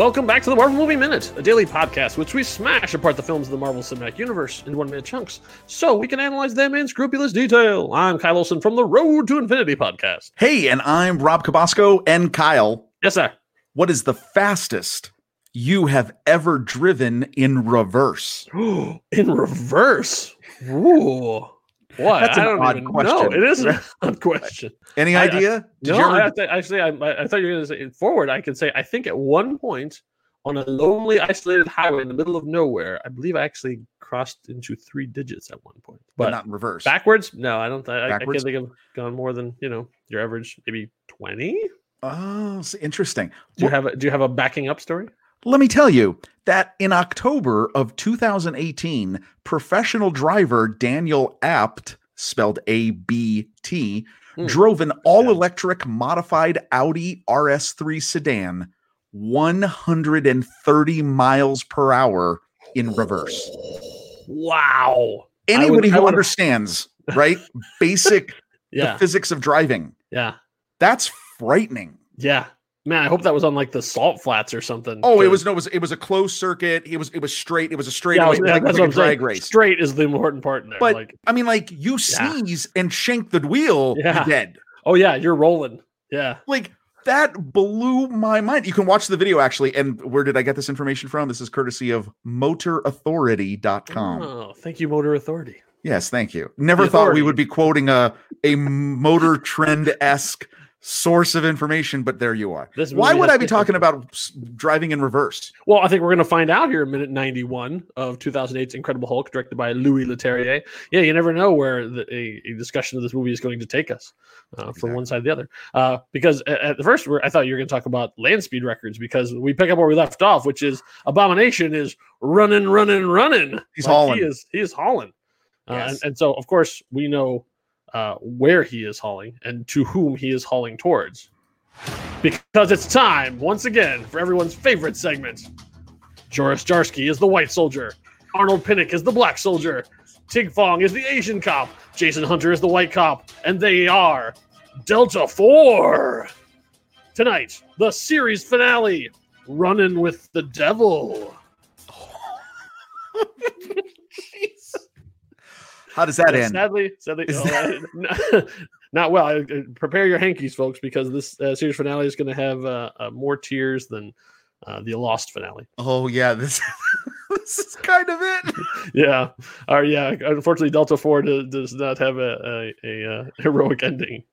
welcome back to the Marvel Movie Minute, a daily podcast which we smash apart the films of the Marvel Cinematic Universe in one minute chunks so we can analyze them in scrupulous detail. I'm Kyle Olson from the Road to Infinity podcast. Hey, and I'm Rob Cabasco and Kyle. Yes, sir. What is the fastest you have ever driven in reverse? in reverse. Ooh. What? That's an I don't odd even question. know. It is an odd question. Any I- I- idea? Did no, ever- I, th- actually, I, I thought you were going to say forward. I could say I think at one point on a lonely, isolated highway in the middle of nowhere, I believe I actually crossed into three digits at one point. but But not in reverse. backwards, no, I don't. I, I can't think of gone more than you know your average, maybe twenty. Oh, interesting. Do you have a, Do you have a backing up story? Let me tell you that in October of 2018, professional driver Daniel Abt, spelled A B T, Hmm. drove an all electric modified Audi RS3 sedan 130 miles per hour in reverse. Wow. I would- Anybody who understands, right? Basic Yeah. the physics of driving. Yeah. That's frightening. Yeah. Man, I hope that was on like the salt flats or something. Oh, it was no, it was it was a closed circuit. It was it was straight. It was a straight Yeah, away, yeah, like, that's like what I'm saying. drag race. Straight is the important part in there. But like, I mean, like you Yeah. sneeze and shank the wheel, Yeah. you're dead. oh yeah, you're rolling. Yeah. Like that blew my mind. You can watch the video actually. And where did I get this information from? This is courtesy of motorauthority.com. Oh, thank you, Motor Authority. Yes, thank you. Never The thought we would be quoting a a motor trend esque source of information, but there you are. This Why would I be talking about driving in reverse? Well, I think we're going to find out here in minute 91 of 2008's Incredible Hulk, directed by Louis Leterrier. Yeah, you never know where the, a, a discussion of this movie is going to take us uh, from one side to the other. Uh, because at, at the first, I thought you were going to talk about land speed records because we pick up where we left off, which is Abomination is running, running, running. He's Like, hauling. He is, he is hauling. Uh, Yes. and, and so, of course, we know uh, where he is hauling and to whom he is hauling towards. Because it's time, once again, for everyone's favorite segment. Joris Jarsky is the white soldier. Arnold Pinnock is the black soldier. Tig Fong is the Asian cop. Jason Hunter is the white cop. And they are Delta 4. Tonight, the series finale Running with the Devil. How does that Yeah, end? Sadly, sadly, oh, uh, not well. Uh, Prepare your hankies, folks, because this uh, series finale is going to have uh, uh, more tears than uh, the Lost finale. Oh yeah, this this is kind of it. Yeah, or yeah. Unfortunately, Delta Four does, does not have a a, a, uh heroic ending,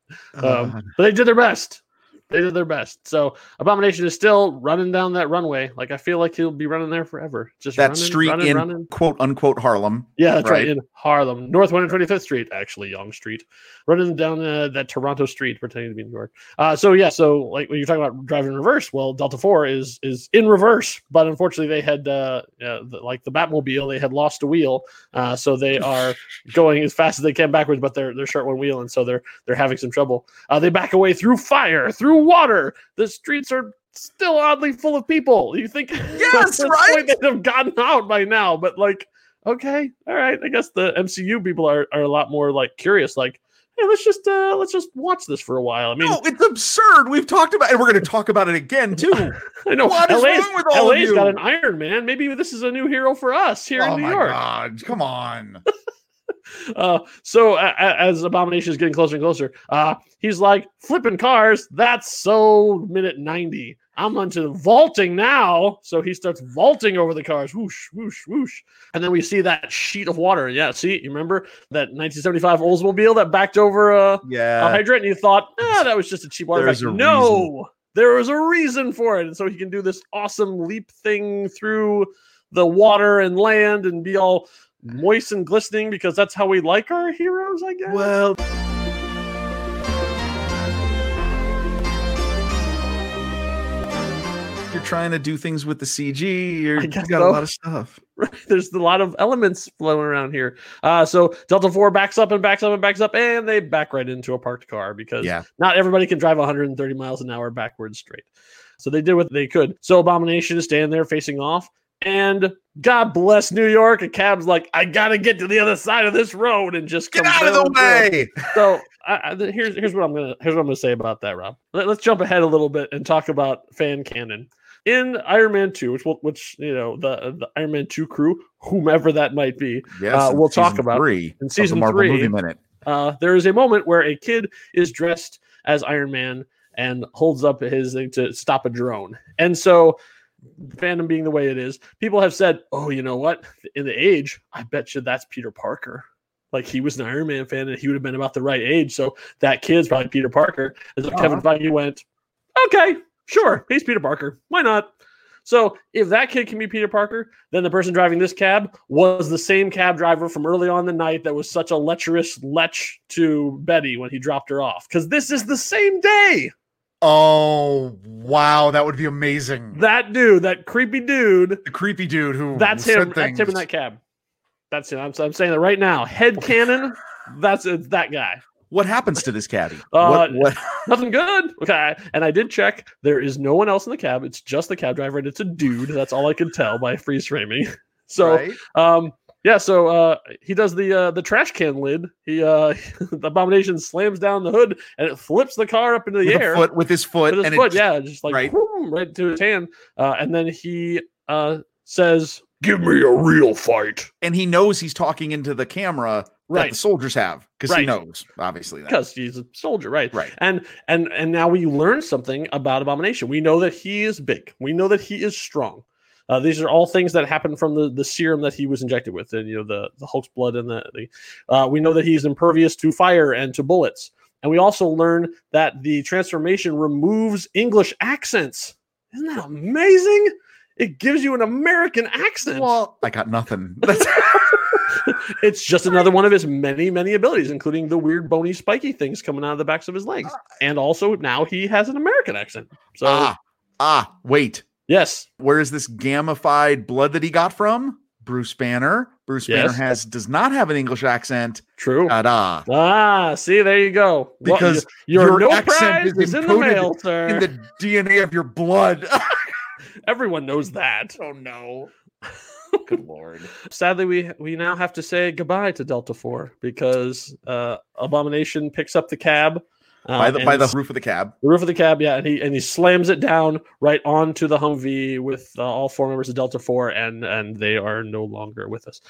Uh, um, but they did their best. They did their best. So Abomination is still running down that runway. Like I feel like he'll be running there forever. Just that running, street running, in running. quote unquote Harlem. Yeah, that's right. Right. in Harlem, North 125th Street, actually Yonge Street, running down uh, that Toronto street, pretending to be New York. Uh, so yeah, so like when you're talking about driving in reverse, well, Delta Four is is in reverse, but unfortunately they had uh, the, like the Batmobile, they had lost a wheel, uh, so they are going as fast as they can backwards, but they're they're short one wheel, and so they're they're having some trouble. Uh, they back away through fire, through water. The streets are still oddly full of people. You think Yes, right? they'd have gotten out by now, but like okay, all right. I guess the MCU people are, are a lot more like curious, like, hey, let's just uh let's just watch this for a while. I mean, No, it's absurd. We've talked about, and we're going to talk about it again too. I know what is LA's, wrong with all of LA's got an Iron Man. Maybe this is a new hero for us here oh in New my York. god, come on! Uh, so uh, as Abomination is getting closer and closer, uh, he's like flipping cars. That's so minute ninety. I'm onto vaulting now. So he starts vaulting over the cars, whoosh, whoosh, whoosh, and then we see that sheet of water. Yeah, see, you remember that 1975 Oldsmobile that backed over uh, a Yeah, hydrant, and you thought, ah, that was just a cheap water. There's vacuum." a no, there was a reason for it, and so he can do this awesome leap thing through the water and land and be all moist and glistening because that's how we like our heroes, I guess. well, you're trying to do things with the CG. You're, you got so. a lot of stuff. There's a lot of elements flowing around here. Uh, so Delta 4 backs up and backs up and backs up, and they back right into a parked car because Yeah, not everybody can drive 130 miles an hour backwards straight. So they did what they could. So Abomination is standing there facing off, and God bless New York. A cab's like, I gotta get to the other side of this road and just get come out of the through. way. So I, I, here's here's what I'm gonna here's what I'm gonna say about that, Rob. Let, us jump ahead a little bit and talk about fan canon. in Iron Man 2, which will, which you know, the the Iron Man 2 crew, whomever that might be, Yes, Uh, we'll talk about three in season three. Movie Minute. uh, there is a moment where a kid is dressed as Iron Man and holds up his thing to stop a drone. And so, fandom being the way it is, people have said, "Oh, you know what? In the age, I bet you that's Peter Parker." Like he was an Iron Man fan, and he would have been about the right age. So that kid's probably Peter Parker. And so Kevin uh-huh. Feige went, "Okay, sure, he's Peter Parker. Why not?" So if that kid can be Peter Parker, then the person driving this cab was the same cab driver from early on the night that was such a lecherous lech to Betty when he dropped her off. Because this is the same day. Oh wow, that would be amazing. That dude, that creepy dude, the creepy dude who that's said him. That's him in that cab. That's him. I'm, I'm saying that right now. Head canon. That's it's that guy. What happens to this caddy? Uh, what, what? Nothing good. Okay. And I did check. There is no one else in the cab. It's just the cab driver, and it's a dude. That's all I can tell by freeze framing. So right? Um, yeah, so uh, he does the uh, the trash can lid. He uh, the abomination slams down the hood and it flips the car up into the with air foot, with his foot, with his and foot. it, yeah, just like right. whoom, right to his hand. Uh, and then he uh, says, "Give me a real fight." and he knows he's talking into the camera that Right, the soldiers have because he knows obviously that. because he's a soldier, right? Right. And and and now we learn something about Abomination. We know that he is big. We know that he is strong. Uh, these are all things that happen from the, the serum that he was injected with, and you know the the Hulk's blood and the. the uh, we know that he's impervious to fire and to bullets, and we also learn that the transformation removes English accents. Isn't that amazing? It gives you an American accent. Well, I got nothing. It's just another one of his many, many abilities, including the weird bony spiky things coming out of the backs of his legs. And also now he has an American accent. So ah ah. Wait, yes. where is this gamified blood that he got from? Bruce Banner. Bruce Banner Yes. has does not have an English accent. True. Ta-da. ah, see, there you go. Well, Because your, your your no accent prize is is in the mail, sir. In the DNA of your blood. Everyone knows that. oh no. Good lord. Sadly, we we now have to say goodbye to Delta Four because uh, Abomination picks up the cab By the by the roof of the cab. the roof of the cab, yeah, and he and he slams it down right onto the Humvee with uh, all four members of Delta Four, and and they are no longer with us.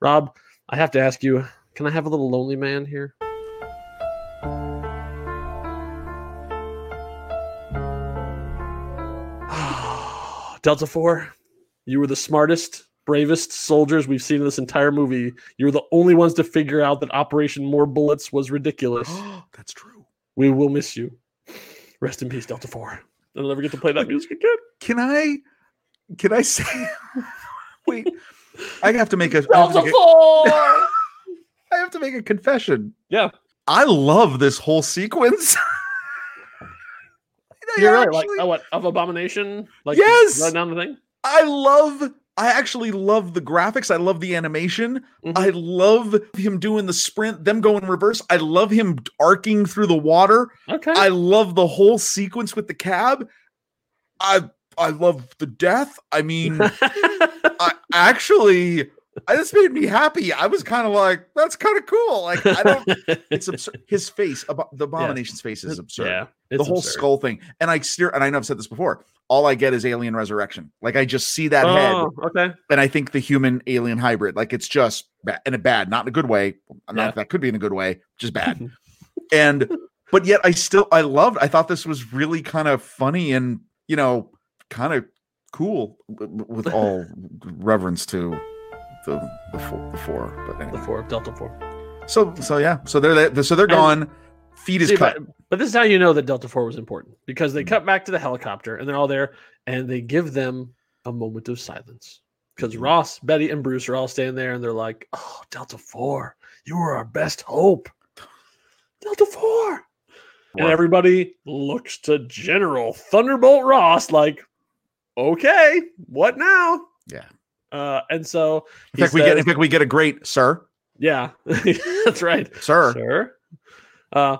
Rob, I have to ask you, can I have a little lonely man here? Delta Four, you were the smartest, bravest soldiers we've seen in this entire movie. You were the only ones to figure out that Operation More Bullets was ridiculous. That's true. We will miss you. Rest in peace, Delta Four. I'll never get to play that music again. Can I can I say wait? I have to make a I have to make a, Four. I have to make a confession. Yeah. I love this whole sequence. You're right. Like oh, what of Abomination? Like Yes! right down the thing. I love I actually love the graphics. I love the animation. Mhm. I love him doing the sprint, them going in reverse. I love him arcing through the water. Okay. I love the whole sequence with the cab. I I love the death. I mean, I actually I this made me happy. I was kind of like, that's kind of cool. Like I don't it's absurd. His face, abo- the abomination's face is absurd. Yeah. the whole absurd. skull thing. And I steer and I know I've said this before. All I get is alien resurrection. Like I just see that head Oh, okay. and I think the human alien hybrid. Like it's just bad in a bad, not in a good way. Not Yeah. that could be in a good way, just bad. and but yet I still I loved. I thought this was really kind of funny and you know kind of cool with all reverence to the the four. The four. But The four, Delta Four. So so yeah. So they're there. So they're And- gone. Feet is See, cut. but, but this is how you know that Delta Four was important because they Mm. cut back to the helicopter and they're all there and they give them a moment of silence because Mhm. Ross, Betty, and Bruce are all standing there and they're like, "Oh, Delta Four, you were our best hope, Delta Four. And everybody looks to General Thunderbolt Ross like, "Okay, what now?" Yeah. Uh, and so In fact, we get in says- fact we get a great sir, yeah, that's right sir. sir. Uh,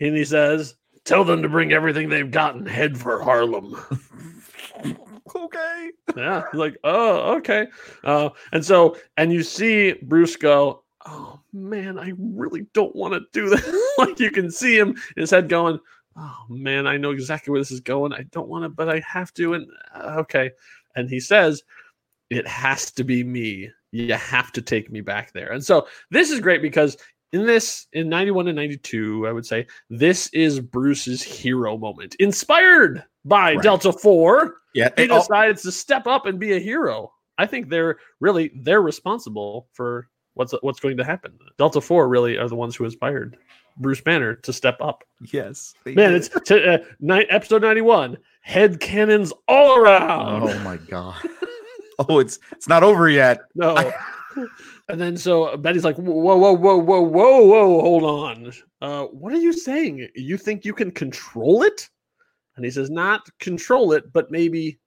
and he says, "Tell them to bring everything they've got and head for Harlem." okay. yeah, like, "Oh, okay." Uh, and so, and you see Bruce go, "Oh man, I really don't want to do that." like you can see him, his head going, oh man, I know exactly where this is going. I don't want to, but I have to. And uh, okay. And he says, it has to be me. You have to take me back there. And so this is great because in this, in 91 and 92, I would say this is Bruce's hero moment, inspired by Right. Delta 4. Yeah. He oh, decides to step up and be a hero. I think they're really they're responsible for what's what's going to happen. Delta 4 really are the ones who inspired Bruce Banner to step up. yes. Man, did. it's to, uh, ni- episode 91. Head canons all around. Oh my god. oh, it's it's not over yet. No. and then so Betty's like, whoa, whoa, whoa, whoa, whoa, whoa, hold on. Uh, what are you saying? You think you can control it? And he says, not control it, but maybe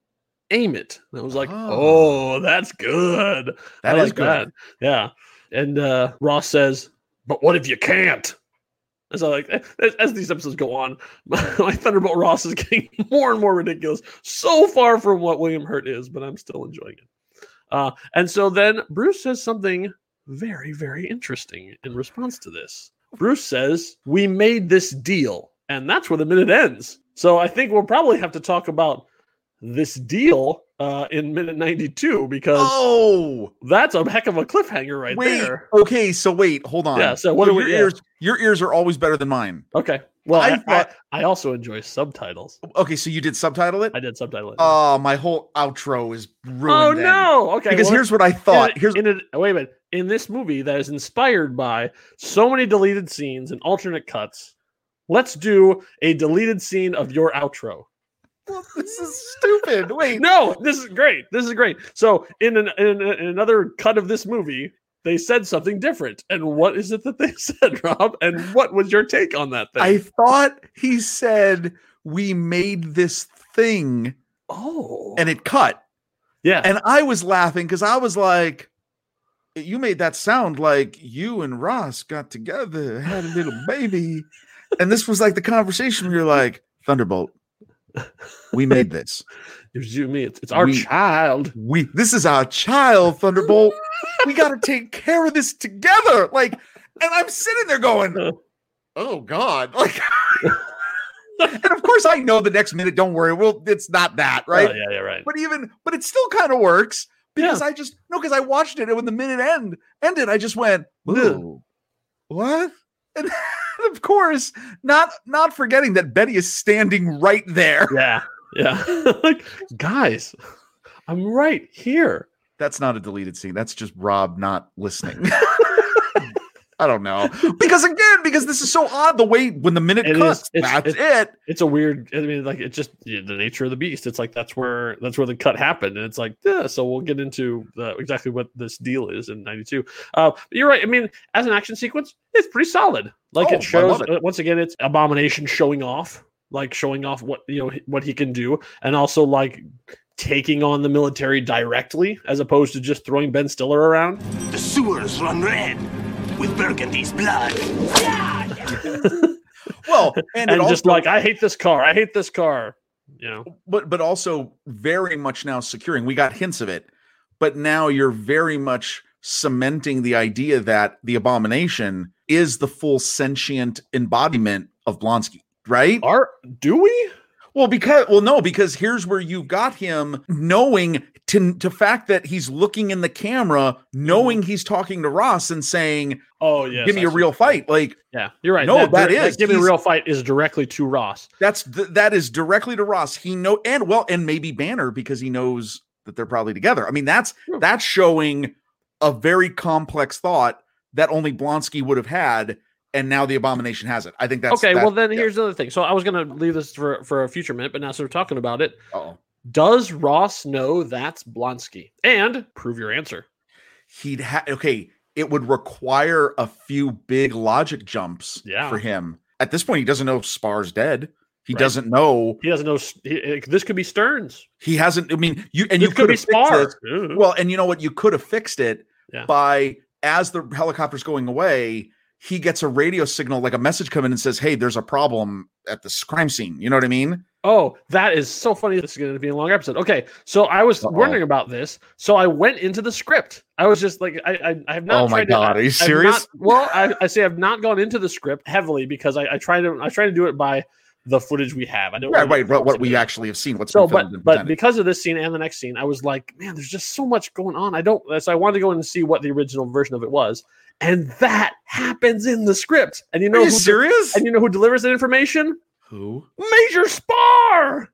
aim it. And I was like, Oh. oh, that's good. That I is like good. that. Yeah. And uh, Ross says, but what if you can't? And so, like, as, as these episodes go on, my, my Thunderbolt Ross is getting more and more ridiculous. So far from what William Hurt is, but I'm still enjoying it. Uh, and so then Bruce says something very, very interesting in response to this. Bruce says, We made this deal. And that's where the minute ends. So I think we'll probably have to talk about this deal uh, in minute 92 because Oh, that's a heck of a cliffhanger right wait. there. Okay, so wait, hold on. Yeah, so what your we- yeah. ears? Your ears are always better than mine. Okay. Well, I thought- I also enjoy subtitles. Okay, so you did subtitle it. I did subtitle it. Oh, my whole outro is ruined. oh then. no! Okay, Because well, here's what I thought. in, Here's in a, wait a minute. In this movie that is inspired by so many deleted scenes and alternate cuts, let's do a deleted scene of your outro. Well, this is stupid. Wait, No, this is great. This is great. So in, an, in, in another cut of this movie, they said something different. And what is it that they said, Rob? And what was your take on that thing? I thought he said we made this thing oh, and it cut. yeah, And I was laughing because I was like, you made that sound like you and Ross got together, had a little baby. And this was like the conversation where you're like, Thunderbolt, we made this. It you and me. It's, it's our We- child. We this is our child, Thunderbolt. we gotta take care of this together. Like, and I'm sitting there going, uh. Oh God. Like and of course I know the next minute, don't worry, well, it's not that, oh, right? Oh, yeah, yeah, right. but even but it still kind of works because Yeah. I just no because I watched it and when the minute end ended, I just went. Ooh, what? And of course, not not forgetting that Betty is standing right there. Yeah, yeah. like, guys, I'm right here. That's not a deleted scene. That's just Rob not listening. I don't know. Because again, because this is so odd the way when the minute It is. cuts, It's- that's it's- it. It's a weird. I mean, like it's just yeah, the nature of the beast. It's like that's where that's where the cut happened, and it's like yeah. So we'll get into the, exactly what this deal is in '92. Uh, you're right. I mean, as an action sequence, it's pretty solid. Like Oh, it shows it. uh, once again, it's Abomination showing off, like showing off what you know what he can do, and also like taking on the military directly as opposed to just throwing Ben Stiller around. The sewers run red with Burgundy's blood. Well, and, and just also, like I hate this car. I hate this car. You know. but but also very much now securing. We got hints of it, but now you're very much cementing the idea that the abomination is the full sentient embodiment of Blonsky, right? Are do we? Well, because well, no, because here's where you got him knowing to to fact that he's looking in the camera, knowing mm-hmm. he's talking to Ross and saying, Oh yeah. "Give me a real fight." Like Yeah, you're right. No, that is. give me a real fight is directly to Ross. that's th- that is directly to Ross. He know and well, and maybe Banner because he knows that they're probably together. I mean, that's that's showing a very complex thought that only Blonsky would have had, and now the abomination has it. I think that's okay, that- well then yeah. here's the other thing. So I was gonna leave this for for a future minute, but now we're talking about it. Uh-oh. Does Ross know that's Blonsky? And prove your answer. he'd have okay it would require a few big logic jumps Yeah. for him at this point he doesn't know sparr's dead he Right. doesn't know He doesn't know. He, this could be Sterns. he hasn't i mean you and This you could be Sparr. well and you know what you could have fixed it Yeah. by as the helicopter's going away he gets a radio signal like a message coming and says hey there's a problem at this crime scene you know what i mean Oh, that is so funny. This is going to be a long episode. Okay, so I was Uh-oh. wondering about this. So I went into the script. I was just like, I, I, I have not. Oh my tried to- God, are you serious? not- well, I, I say I've not gone into the script heavily because I, I try to, I try to do it by the footage we have. I don't Right, right. What, what we actually have seen. What's so but but because of this scene and the next scene i was like man there's just so much going on i don't so i wanted to go in and see what the original version of it was and that happens in the script and you know Are you who de- serious? and you know who delivers that information Who? major sparr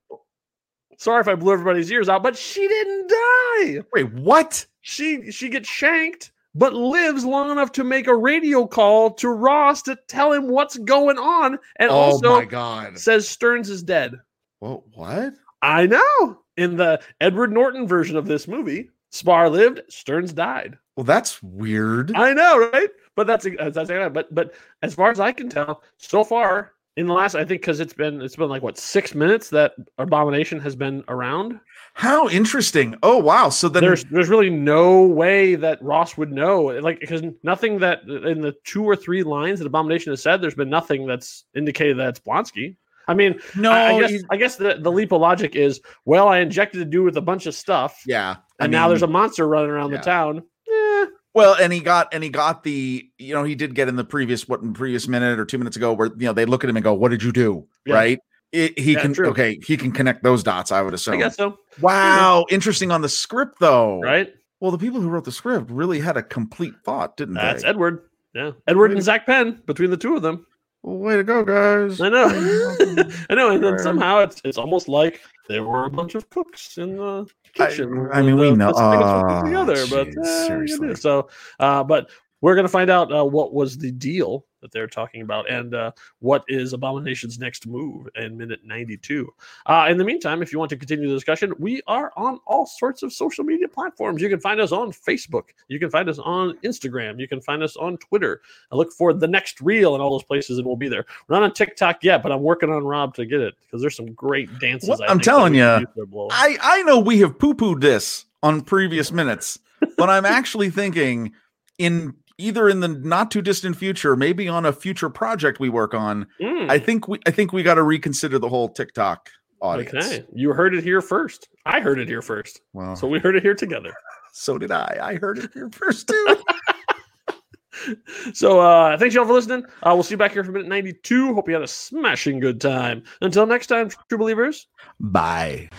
sorry if i blew everybody's ears out but she didn't die Wait, what? she she gets shanked but lives long enough to make a radio call to ross to tell him what's going on and oh also my god. says sterns is dead What? What? I know. In the Edward Norton version of this movie, Sparr lived, Sterns died. Well, that's weird. I know, right? But that's that's but but as far as I can tell, so far in the last, I think because it's been it's been like what six minutes that Abomination has been around. How interesting. Oh wow. So then there's there's really no way that Ross would know, like because nothing that in the two or three lines that Abomination has said, there's been nothing that's indicated that it's Blonsky. I mean, no. I, I guess I guess the, the leap of logic is well, I injected a dude with a bunch of stuff, yeah. and now there's a monster running around yeah. the town. Well, and he got and he got the you know he did get in the previous what in previous minute or two minutes ago where you know they look at him and go, "What did you do?" Yeah. Right? It, he Yeah, can true. okay. He can connect those dots. I would assume. I guess so, Wow, interesting on the script though. right? Well, the people who wrote the script really had a complete thought, didn't That's they? Edward. Yeah, Edward Way and Zak Penn between the two of them. Well, way to go, guys! I know, I know, and then somehow it's it's almost like there were a bunch of cooks in the kitchen. I mean, and, we know- let's make oh, together, but uh, seriously. So, uh, but we're gonna find out uh, what was the deal that they're talking about and uh, what is Abomination's next move in minute 92. Uh, in the meantime, if you want to continue the discussion, we are on all sorts of social media platforms. You can find us on Facebook, you can find us on Instagram, you can find us on Twitter. I look for the next reel in all those places, and we'll be there. We're not on TikTok yet, but I'm working on Rob to get it because there's some great dances. Well, I I'm telling we can ya, use to blow. I I know we have poo pooed this on previous minutes, but I'm actually thinking in either in the not too distant future, maybe on a future project we work on. Mm, I think we I think we got to reconsider the whole TikTok audience. okay, you heard it here first. I heard it here first, Well, so we heard it here together. so did I. I heard it here first too. So uh thanks y'all for listening. Uh, we'll see you back here for minute 92. Hope you had a smashing good time. Until next time, true believers. Bye.